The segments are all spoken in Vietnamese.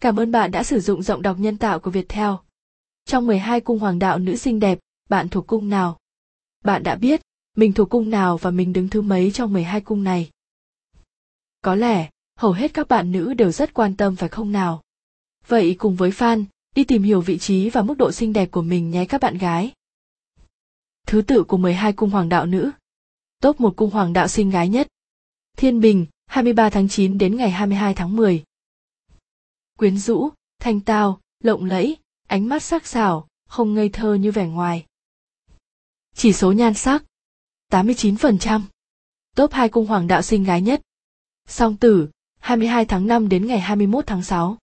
Cảm ơn bạn đã sử dụng giọng đọc nhân tạo của Viettel. Trong 12 cung hoàng đạo nữ xinh đẹp, bạn thuộc cung nào? Bạn đã biết, mình thuộc cung nào và mình đứng thứ mấy trong 12 cung này? Có lẽ, hầu hết các bạn nữ đều rất quan tâm phải không nào? Vậy cùng với fan, đi tìm hiểu vị trí và mức độ xinh đẹp của mình nhé các bạn gái. Thứ tự của 12 cung hoàng đạo nữ. Top 1 cung hoàng đạo xinh gái nhất. Thiên Bình, 23 tháng 9 đến ngày 22 tháng 10. Quyến rũ, thanh tao, lộng lẫy, ánh mắt sắc sảo, không ngây thơ như vẻ ngoài. Chỉ số nhan sắc 89%. Top 2 cung hoàng đạo sinh gái nhất. Song tử, 22 tháng 5 đến ngày 21 tháng 6.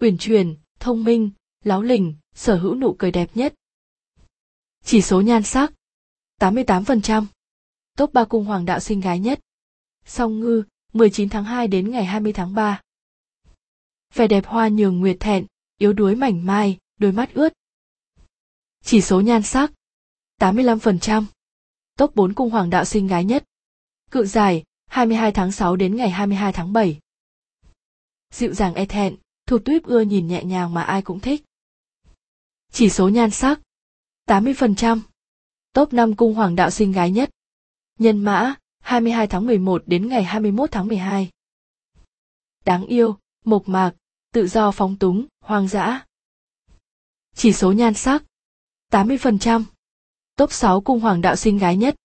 Uyển chuyển, thông minh, láo lỉnh, sở hữu nụ cười đẹp nhất. Chỉ số nhan sắc 88%. Top 3 cung hoàng đạo sinh gái nhất. Song ngư, 19 tháng 2 đến ngày 20 tháng 3. Vẻ đẹp hoa nhường nguyệt thẹn, yếu đuối mảnh mai, đôi mắt ướt. Chỉ số nhan sắc 85%. Top 4 cung hoàng đạo xinh gái nhất. Cự giải, 22 tháng 6 đến ngày 22 tháng 7. Dịu dàng e thẹn, thuộc tuyếp ưa nhìn nhẹ nhàng mà ai cũng thích. Chỉ số nhan sắc 80%. Top 5 cung hoàng đạo xinh gái nhất. Nhân mã 22 tháng 11 đến ngày 21 tháng 12. Đáng yêu, mộc mạc, tự do phóng túng, hoang dã. Chỉ số nhan sắc 80%. Top 6 cung hoàng đạo xinh gái nhất.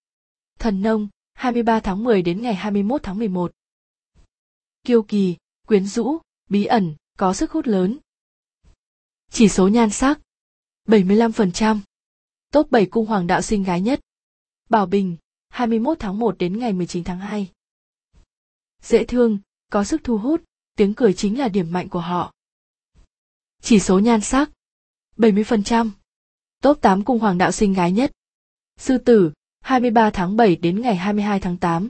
Thần nông 23 tháng 10 đến ngày 21 tháng 11. Kiêu kỳ, quyến rũ, bí ẩn, có sức hút lớn. Chỉ số nhan sắc 75%. Top 7 cung hoàng đạo sinh gái nhất. Bảo Bình, 21 tháng 1 đến ngày 19 tháng 2. Dễ thương, có sức thu hút, tiếng cười chính là điểm mạnh của họ. Chỉ số nhan sắc 70%. Top 8 cung hoàng đạo sinh gái nhất. Sư tử, 23 tháng 7 đến ngày 22 tháng 8.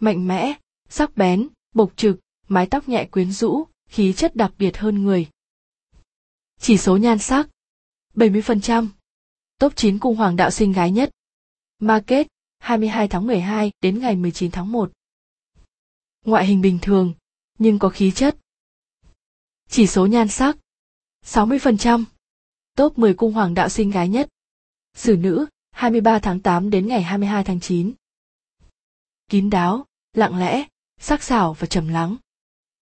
Mạnh mẽ, sắc bén, bộc trực, mái tóc nhẹ quyến rũ, khí chất đặc biệt hơn người. Chỉ số nhan sắc 70%. Top 9 cung hoàng đạo sinh gái nhất. Market, 22 tháng 12 đến ngày 19 tháng 1. Ngoại hình bình thường, nhưng có khí chất. Chỉ số nhan sắc 60%. Top 10 cung hoàng đạo sinh gái nhất. Sử nữ, 23 tháng 8 đến ngày 22 tháng 9. Kín đáo, lặng lẽ, sắc sảo và trầm lắng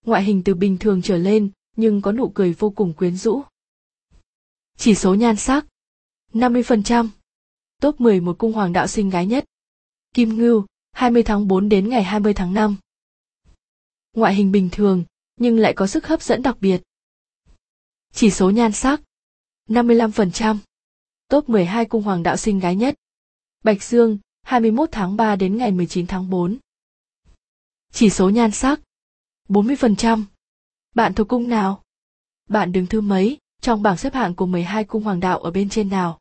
ngoại hình từ bình thường trở lên nhưng có nụ cười vô cùng quyến rũ. Chỉ số nhan sắc 50%. Top 10 một cung hoàng đạo sinh gái nhất. Kim Ngưu, 20 tháng 4 đến ngày 20 tháng 5. Ngoại hình bình thường, nhưng lại có sức hấp dẫn đặc biệt. Chỉ số nhan sắc 55%. Top 12 cung hoàng đạo sinh gái nhất. Bạch Dương, 21 tháng 3 đến ngày 19 tháng 4. Chỉ số nhan sắc 40%. Bạn thuộc cung nào? Bạn đứng thứ mấy trong bảng xếp hạng của 12 cung hoàng đạo ở bên trên nào?